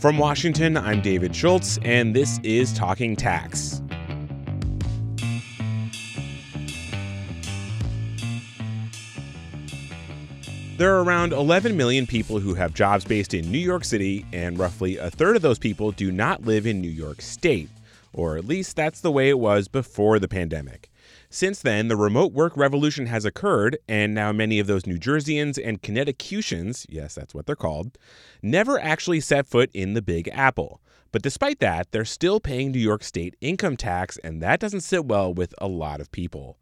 From Washington, I'm David Schultz, and this is Talking Tax. There are around 11 million people who have jobs based in New York City, and roughly a third of those people do not live in New York State. Or at least that's the way it was before the pandemic. Since then, the remote work revolution has occurred, and now many of those New Jerseyans and Connecticutians, yes, that's what they're called, never actually set foot in the Big Apple. But despite that, they're still paying New York State income tax, and that doesn't sit well with a lot of people.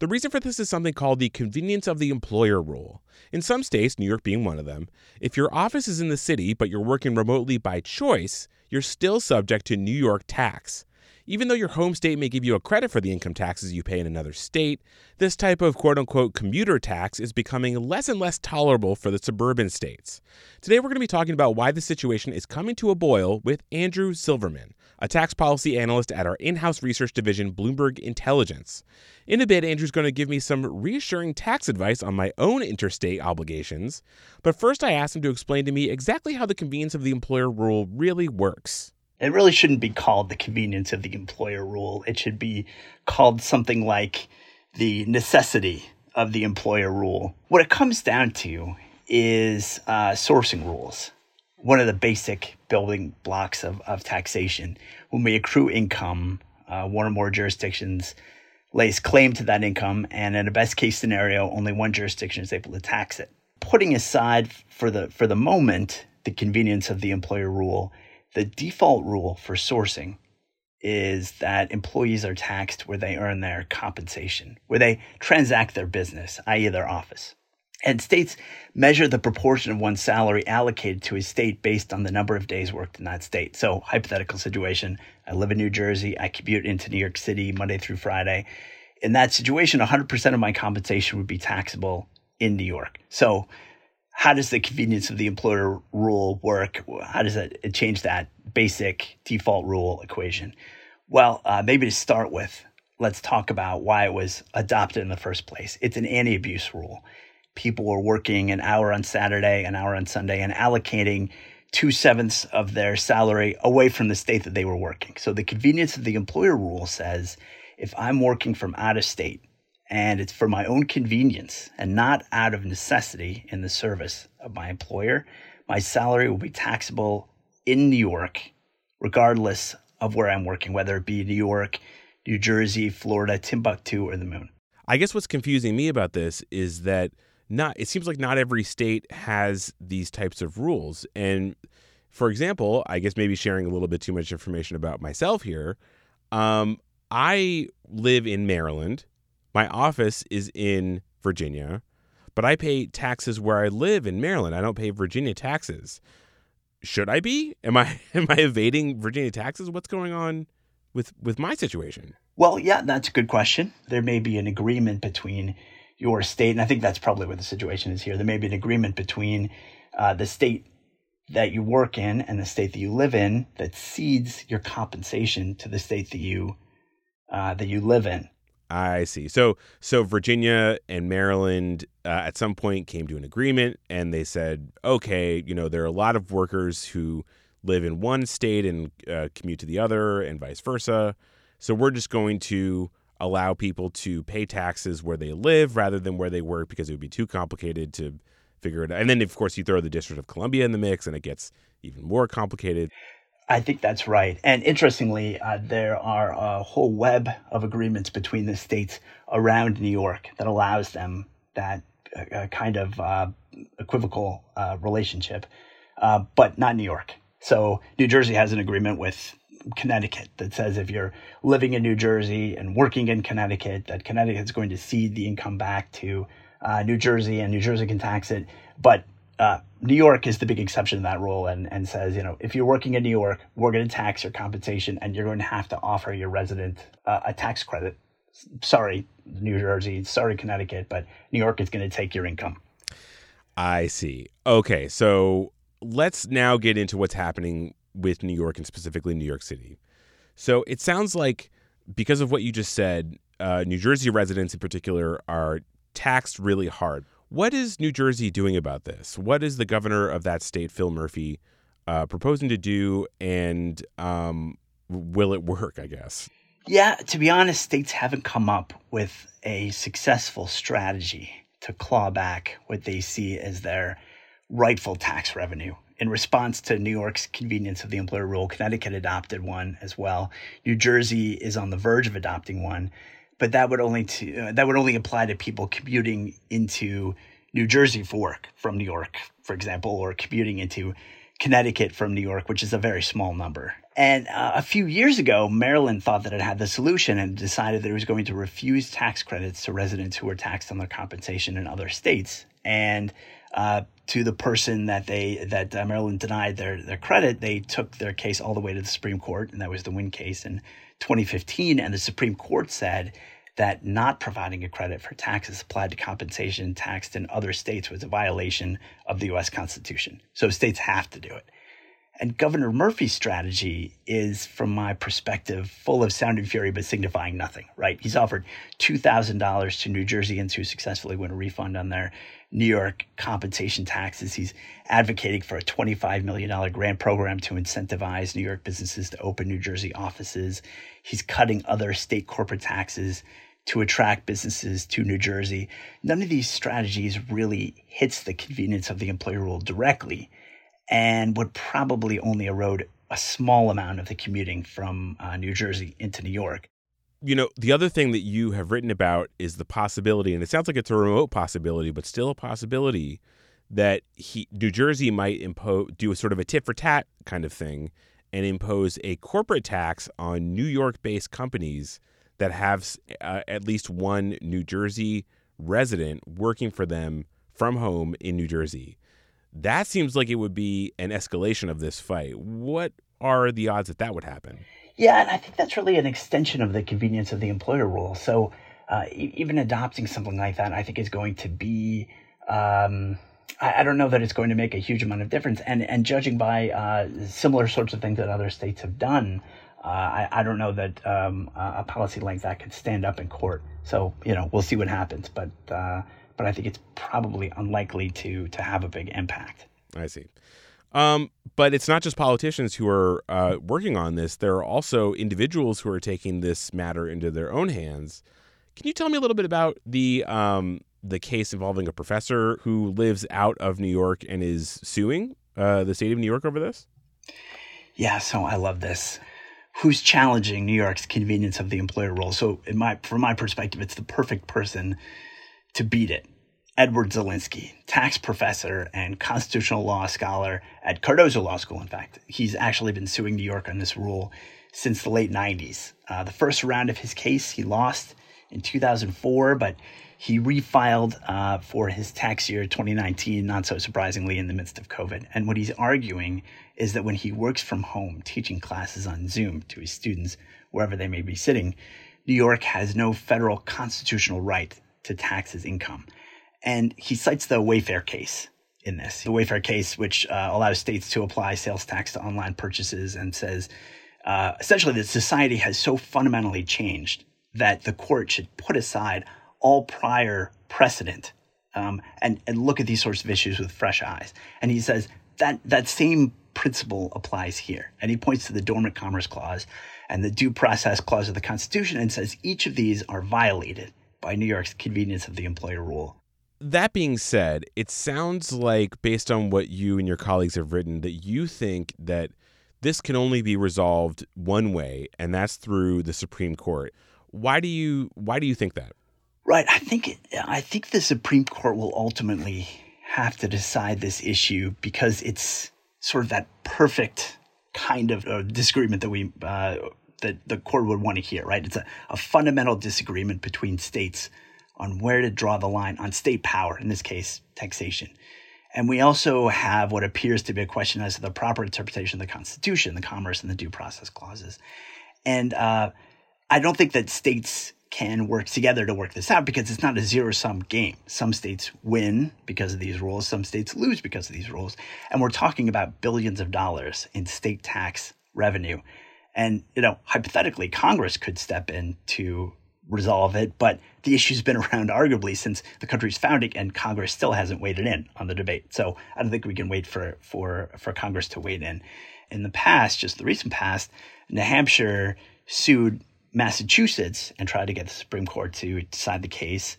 The reason for this is something called the convenience of the employer rule. In some states, New York being one of them, if your office is in the city but you're working remotely by choice, you're still subject to New York tax. Even though your home state may give you a credit for the income taxes you pay in another state, this type of quote unquote commuter tax is becoming less and less tolerable for the suburban states. Today, we're going to be talking about why the situation is coming to a boil with Andrew Silverman, a tax policy analyst at our in house research division, Bloomberg Intelligence. In a bit, Andrew's going to give me some reassuring tax advice on my own interstate obligations. But first, I asked him to explain to me exactly how the convenience of the employer rule really works. It really shouldn't be called the convenience of the employer rule. It should be called something like the necessity of the employer rule. What it comes down to is uh, sourcing rules. One of the basic building blocks of, of taxation. When we accrue income, uh, one or more jurisdictions lays claim to that income, and in a best case scenario, only one jurisdiction is able to tax it. Putting aside for the for the moment the convenience of the employer rule the default rule for sourcing is that employees are taxed where they earn their compensation, where they transact their business, i.e., their office. And states measure the proportion of one's salary allocated to a state based on the number of days worked in that state. So, hypothetical situation I live in New Jersey, I commute into New York City Monday through Friday. In that situation, 100% of my compensation would be taxable in New York. So, how does the convenience of the employer rule work? How does it change that basic default rule equation? Well, uh, maybe to start with, let's talk about why it was adopted in the first place. It's an anti abuse rule. People were working an hour on Saturday, an hour on Sunday, and allocating two sevenths of their salary away from the state that they were working. So the convenience of the employer rule says if I'm working from out of state, and it's for my own convenience and not out of necessity in the service of my employer. My salary will be taxable in New York, regardless of where I'm working, whether it be New York, New Jersey, Florida, Timbuktu, or the moon. I guess what's confusing me about this is that not it seems like not every state has these types of rules. And for example, I guess maybe sharing a little bit too much information about myself here. Um, I live in Maryland my office is in Virginia, but I pay taxes where I live in Maryland. I don't pay Virginia taxes. Should I be? Am I am I evading Virginia taxes? What's going on with with my situation? Well, yeah, that's a good question. There may be an agreement between your state, and I think that's probably what the situation is here. There may be an agreement between uh, the state that you work in and the state that you live in that cedes your compensation to the state that you uh, that you live in. I see. So so Virginia and Maryland uh, at some point came to an agreement, and they said, okay, you know, there are a lot of workers who live in one state and uh, commute to the other, and vice versa. So we're just going to allow people to pay taxes where they live rather than where they work because it would be too complicated to figure it out. And then, of course, you throw the District of Columbia in the mix, and it gets even more complicated. I think that's right. And interestingly, uh, there are a whole web of agreements between the states around New York that allows them that uh, kind of uh, equivocal uh, relationship, uh, but not New York. So New Jersey has an agreement with Connecticut that says if you're living in New Jersey and working in Connecticut, that Connecticut is going to cede the income back to uh, New Jersey and New Jersey can tax it. But uh, New York is the big exception to that rule and, and says, you know, if you're working in New York, we're going to tax your compensation and you're going to have to offer your resident uh, a tax credit. Sorry, New Jersey, sorry, Connecticut, but New York is going to take your income. I see. Okay, so let's now get into what's happening with New York and specifically New York City. So it sounds like because of what you just said, uh, New Jersey residents in particular are taxed really hard. What is New Jersey doing about this? What is the governor of that state, Phil Murphy, uh, proposing to do, and um, will it work? I guess. Yeah, to be honest, states haven't come up with a successful strategy to claw back what they see as their rightful tax revenue. In response to New York's convenience of the employer rule, Connecticut adopted one as well. New Jersey is on the verge of adopting one, but that would only to, uh, that would only apply to people commuting into New Jersey for work from New York, for example, or commuting into Connecticut from New York, which is a very small number. And uh, a few years ago, Maryland thought that it had the solution and decided that it was going to refuse tax credits to residents who were taxed on their compensation in other states. And uh, to the person that they that uh, Maryland denied their their credit, they took their case all the way to the Supreme Court, and that was the Wynne case in 2015. And the Supreme Court said that not providing a credit for taxes applied to compensation taxed in other states was a violation of the U.S. Constitution. So states have to do it. And Governor Murphy's strategy is, from my perspective, full of sound and fury, but signifying nothing, right? He's offered $2,000 to New Jerseyans who successfully win a refund on their New York compensation taxes. He's advocating for a $25 million grant program to incentivize New York businesses to open New Jersey offices. He's cutting other state corporate taxes to attract businesses to New Jersey. None of these strategies really hits the convenience of the employer rule directly and would probably only erode a small amount of the commuting from uh, New Jersey into New York. You know, the other thing that you have written about is the possibility, and it sounds like it's a remote possibility, but still a possibility that he, New Jersey might impose do a sort of a tit for tat kind of thing and impose a corporate tax on New York-based companies that have uh, at least one New Jersey resident working for them from home in New Jersey. That seems like it would be an escalation of this fight. What are the odds that that would happen? Yeah, and I think that's really an extension of the convenience of the employer rule. So uh, even adopting something like that, I think is going to be. Um, I, I, don't know that it's going to make a huge amount of difference. And and judging by uh, similar sorts of things that other states have done, uh, I, I don't know that um, a policy like that could stand up in court. So you know we'll see what happens. But uh, but I think it's probably unlikely to to have a big impact. I see. Um, but it's not just politicians who are uh, working on this. There are also individuals who are taking this matter into their own hands. Can you tell me a little bit about the um, the case involving a professor who lives out of New York and is suing uh, the state of New York over this? Yeah, so I love this. Who's challenging New York's convenience of the employer rule? So, in my from my perspective, it's the perfect person to beat it. Edward Zelinsky, tax professor and constitutional law scholar at Cardozo Law School, in fact. He's actually been suing New York on this rule since the late 90s. Uh, the first round of his case he lost in 2004, but he refiled uh, for his tax year 2019, not so surprisingly, in the midst of COVID. And what he's arguing is that when he works from home, teaching classes on Zoom to his students, wherever they may be sitting, New York has no federal constitutional right to tax his income. And he cites the Wayfair case in this. The Wayfair case, which uh, allows states to apply sales tax to online purchases and says uh, essentially that society has so fundamentally changed that the court should put aside all prior precedent um, and, and look at these sorts of issues with fresh eyes. And he says that that same principle applies here. And he points to the Dormant Commerce Clause and the Due Process Clause of the Constitution and says each of these are violated by New York's convenience of the employer rule. That being said, it sounds like, based on what you and your colleagues have written, that you think that this can only be resolved one way, and that's through the Supreme Court. Why do you why do you think that? Right, I think I think the Supreme Court will ultimately have to decide this issue because it's sort of that perfect kind of uh, disagreement that we uh, that the court would want to hear. Right, it's a, a fundamental disagreement between states on where to draw the line on state power, in this case, taxation. And we also have what appears to be a question as to the proper interpretation of the Constitution, the Commerce and the Due Process Clauses. And uh, I don't think that states can work together to work this out because it's not a zero sum game. Some states win because of these rules, some states lose because of these rules. And we're talking about billions of dollars in state tax revenue. And, you know, hypothetically, Congress could step in to resolve it. But the issue's been around arguably since the country's founding, and Congress still hasn't weighed in on the debate. So I don't think we can wait for for for Congress to wade in. In the past, just the recent past, New Hampshire sued Massachusetts and tried to get the Supreme Court to decide the case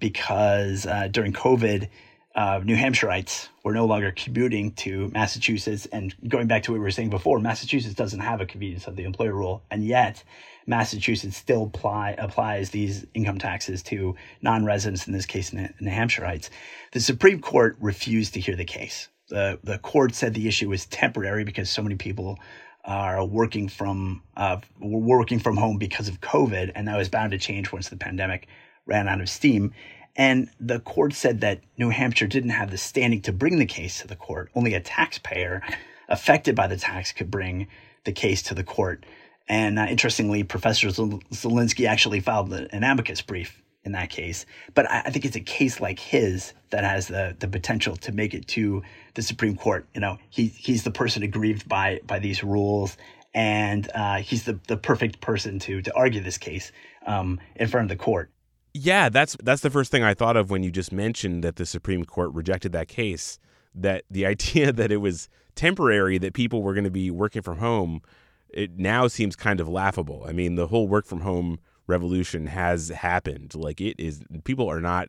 because uh, during COVID, uh, New Hampshireites were no longer commuting to Massachusetts. And going back to what we were saying before, Massachusetts doesn't have a convenience of the employer rule, and yet Massachusetts still apply, applies these income taxes to non-residents, in this case, New Hampshireites. The Supreme Court refused to hear the case. The, the court said the issue was temporary because so many people are working from uh, working from home because of COVID, and that was bound to change once the pandemic ran out of steam. And the court said that New Hampshire didn't have the standing to bring the case to the court. Only a taxpayer affected by the tax could bring the case to the court. And uh, interestingly, Professor Zelinsky actually filed an amicus brief in that case. But I, I, think it's a case like his that has the the potential to make it to the Supreme Court. You know, he he's the person aggrieved by by these rules, and uh, he's the the perfect person to to argue this case um, in front of the court. Yeah, that's that's the first thing I thought of when you just mentioned that the Supreme Court rejected that case. That the idea that it was temporary, that people were going to be working from home, it now seems kind of laughable. I mean, the whole work from home revolution has happened. Like it is, people are not.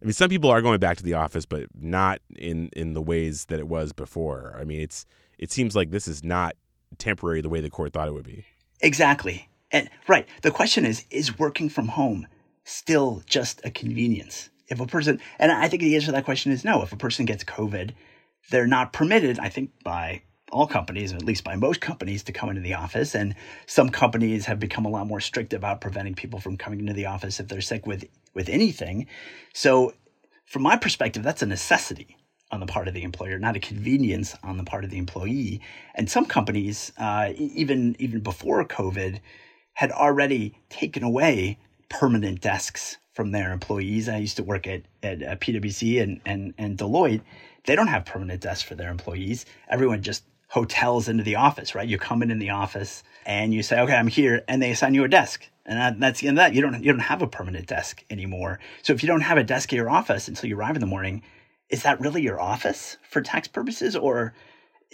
I mean, some people are going back to the office, but not in in the ways that it was before. I mean, it's it seems like this is not temporary the way the court thought it would be. Exactly. And right, the question is: Is working from home still just a convenience. If a person, and I think the answer to that question is no. If a person gets COVID, they're not permitted, I think, by all companies, at least by most companies, to come into the office. And some companies have become a lot more strict about preventing people from coming into the office if they're sick with with anything. So, from my perspective, that's a necessity on the part of the employer, not a convenience on the part of the employee. And some companies, uh, even even before COVID, had already taken away permanent desks from their employees. I used to work at, at, at PwC and, and, and Deloitte. They don't have permanent desks for their employees. Everyone just hotels into the office, right? You come in in the office and you say, okay, I'm here, and they assign you a desk. And that's the end of that. You don't, you don't have a permanent desk anymore. So if you don't have a desk at your office until you arrive in the morning, is that really your office for tax purposes? Or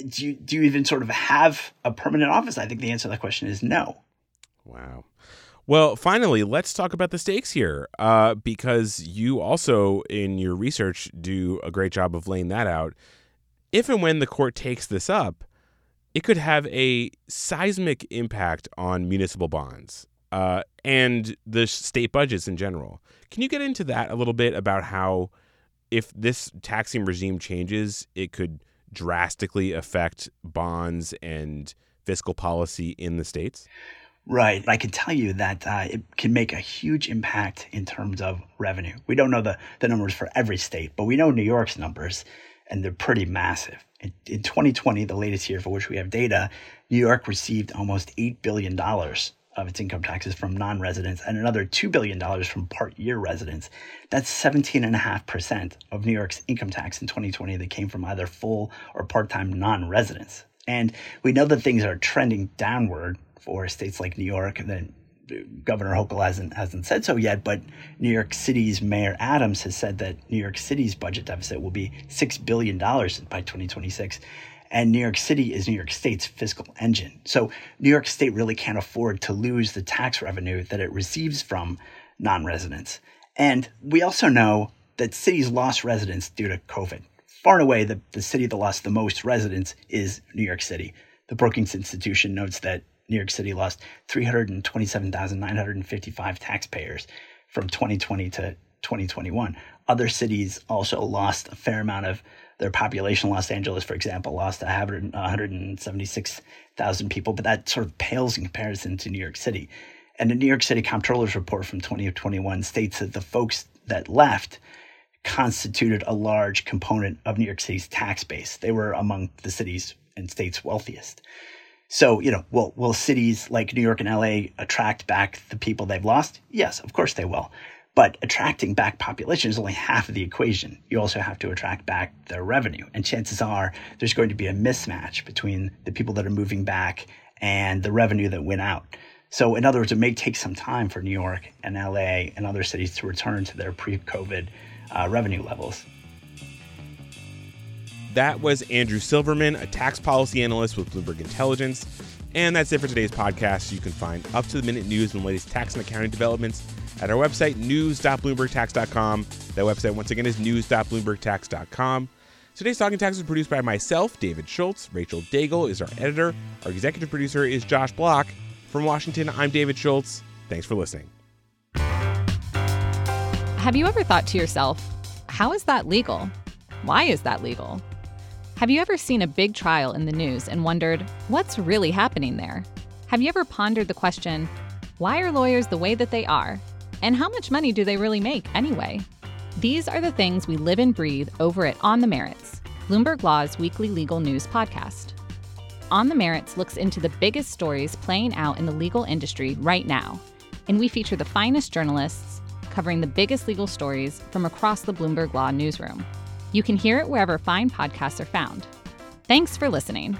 do you, do you even sort of have a permanent office? I think the answer to that question is no. Wow. Well, finally, let's talk about the stakes here, uh, because you also, in your research, do a great job of laying that out. If and when the court takes this up, it could have a seismic impact on municipal bonds uh, and the state budgets in general. Can you get into that a little bit about how, if this taxing regime changes, it could drastically affect bonds and fiscal policy in the states? Right. I can tell you that uh, it can make a huge impact in terms of revenue. We don't know the, the numbers for every state, but we know New York's numbers, and they're pretty massive. In, in 2020, the latest year for which we have data, New York received almost $8 billion of its income taxes from non residents and another $2 billion from part year residents. That's 17.5% of New York's income tax in 2020 that came from either full or part time non residents. And we know that things are trending downward for states like New York. And then Governor Hochul hasn't hasn't said so yet, but New York City's Mayor Adams has said that New York City's budget deficit will be six billion dollars by 2026, and New York City is New York State's fiscal engine. So New York State really can't afford to lose the tax revenue that it receives from non-residents. And we also know that cities lost residents due to COVID. Far and away, the, the city that lost the most residents is New York City. The Brookings Institution notes that New York City lost 327,955 taxpayers from 2020 to 2021. Other cities also lost a fair amount of their population. Los Angeles, for example, lost 176,000 people, but that sort of pales in comparison to New York City. And the New York City Comptroller's report from 2021 states that the folks that left constituted a large component of New York City's tax base. They were among the city's and state's wealthiest. So, you know, will, will cities like New York and LA attract back the people they've lost? Yes, of course they will. But attracting back population is only half of the equation. You also have to attract back their revenue. And chances are there's going to be a mismatch between the people that are moving back and the revenue that went out. So, in other words, it may take some time for New York and LA and other cities to return to their pre COVID uh, revenue levels. That was Andrew Silverman, a tax policy analyst with Bloomberg Intelligence. And that's it for today's podcast. You can find up to the minute news and latest tax and accounting developments at our website, news.bloombergtax.com. That website, once again, is news.bloombergtax.com. Today's Talking Tax is produced by myself, David Schultz. Rachel Daigle is our editor. Our executive producer is Josh Block. From Washington, I'm David Schultz. Thanks for listening. Have you ever thought to yourself, how is that legal? Why is that legal? Have you ever seen a big trial in the news and wondered, what's really happening there? Have you ever pondered the question, why are lawyers the way that they are? And how much money do they really make anyway? These are the things we live and breathe over at On the Merits, Bloomberg Law's weekly legal news podcast. On the Merits looks into the biggest stories playing out in the legal industry right now, and we feature the finest journalists covering the biggest legal stories from across the Bloomberg Law newsroom. You can hear it wherever fine podcasts are found. Thanks for listening.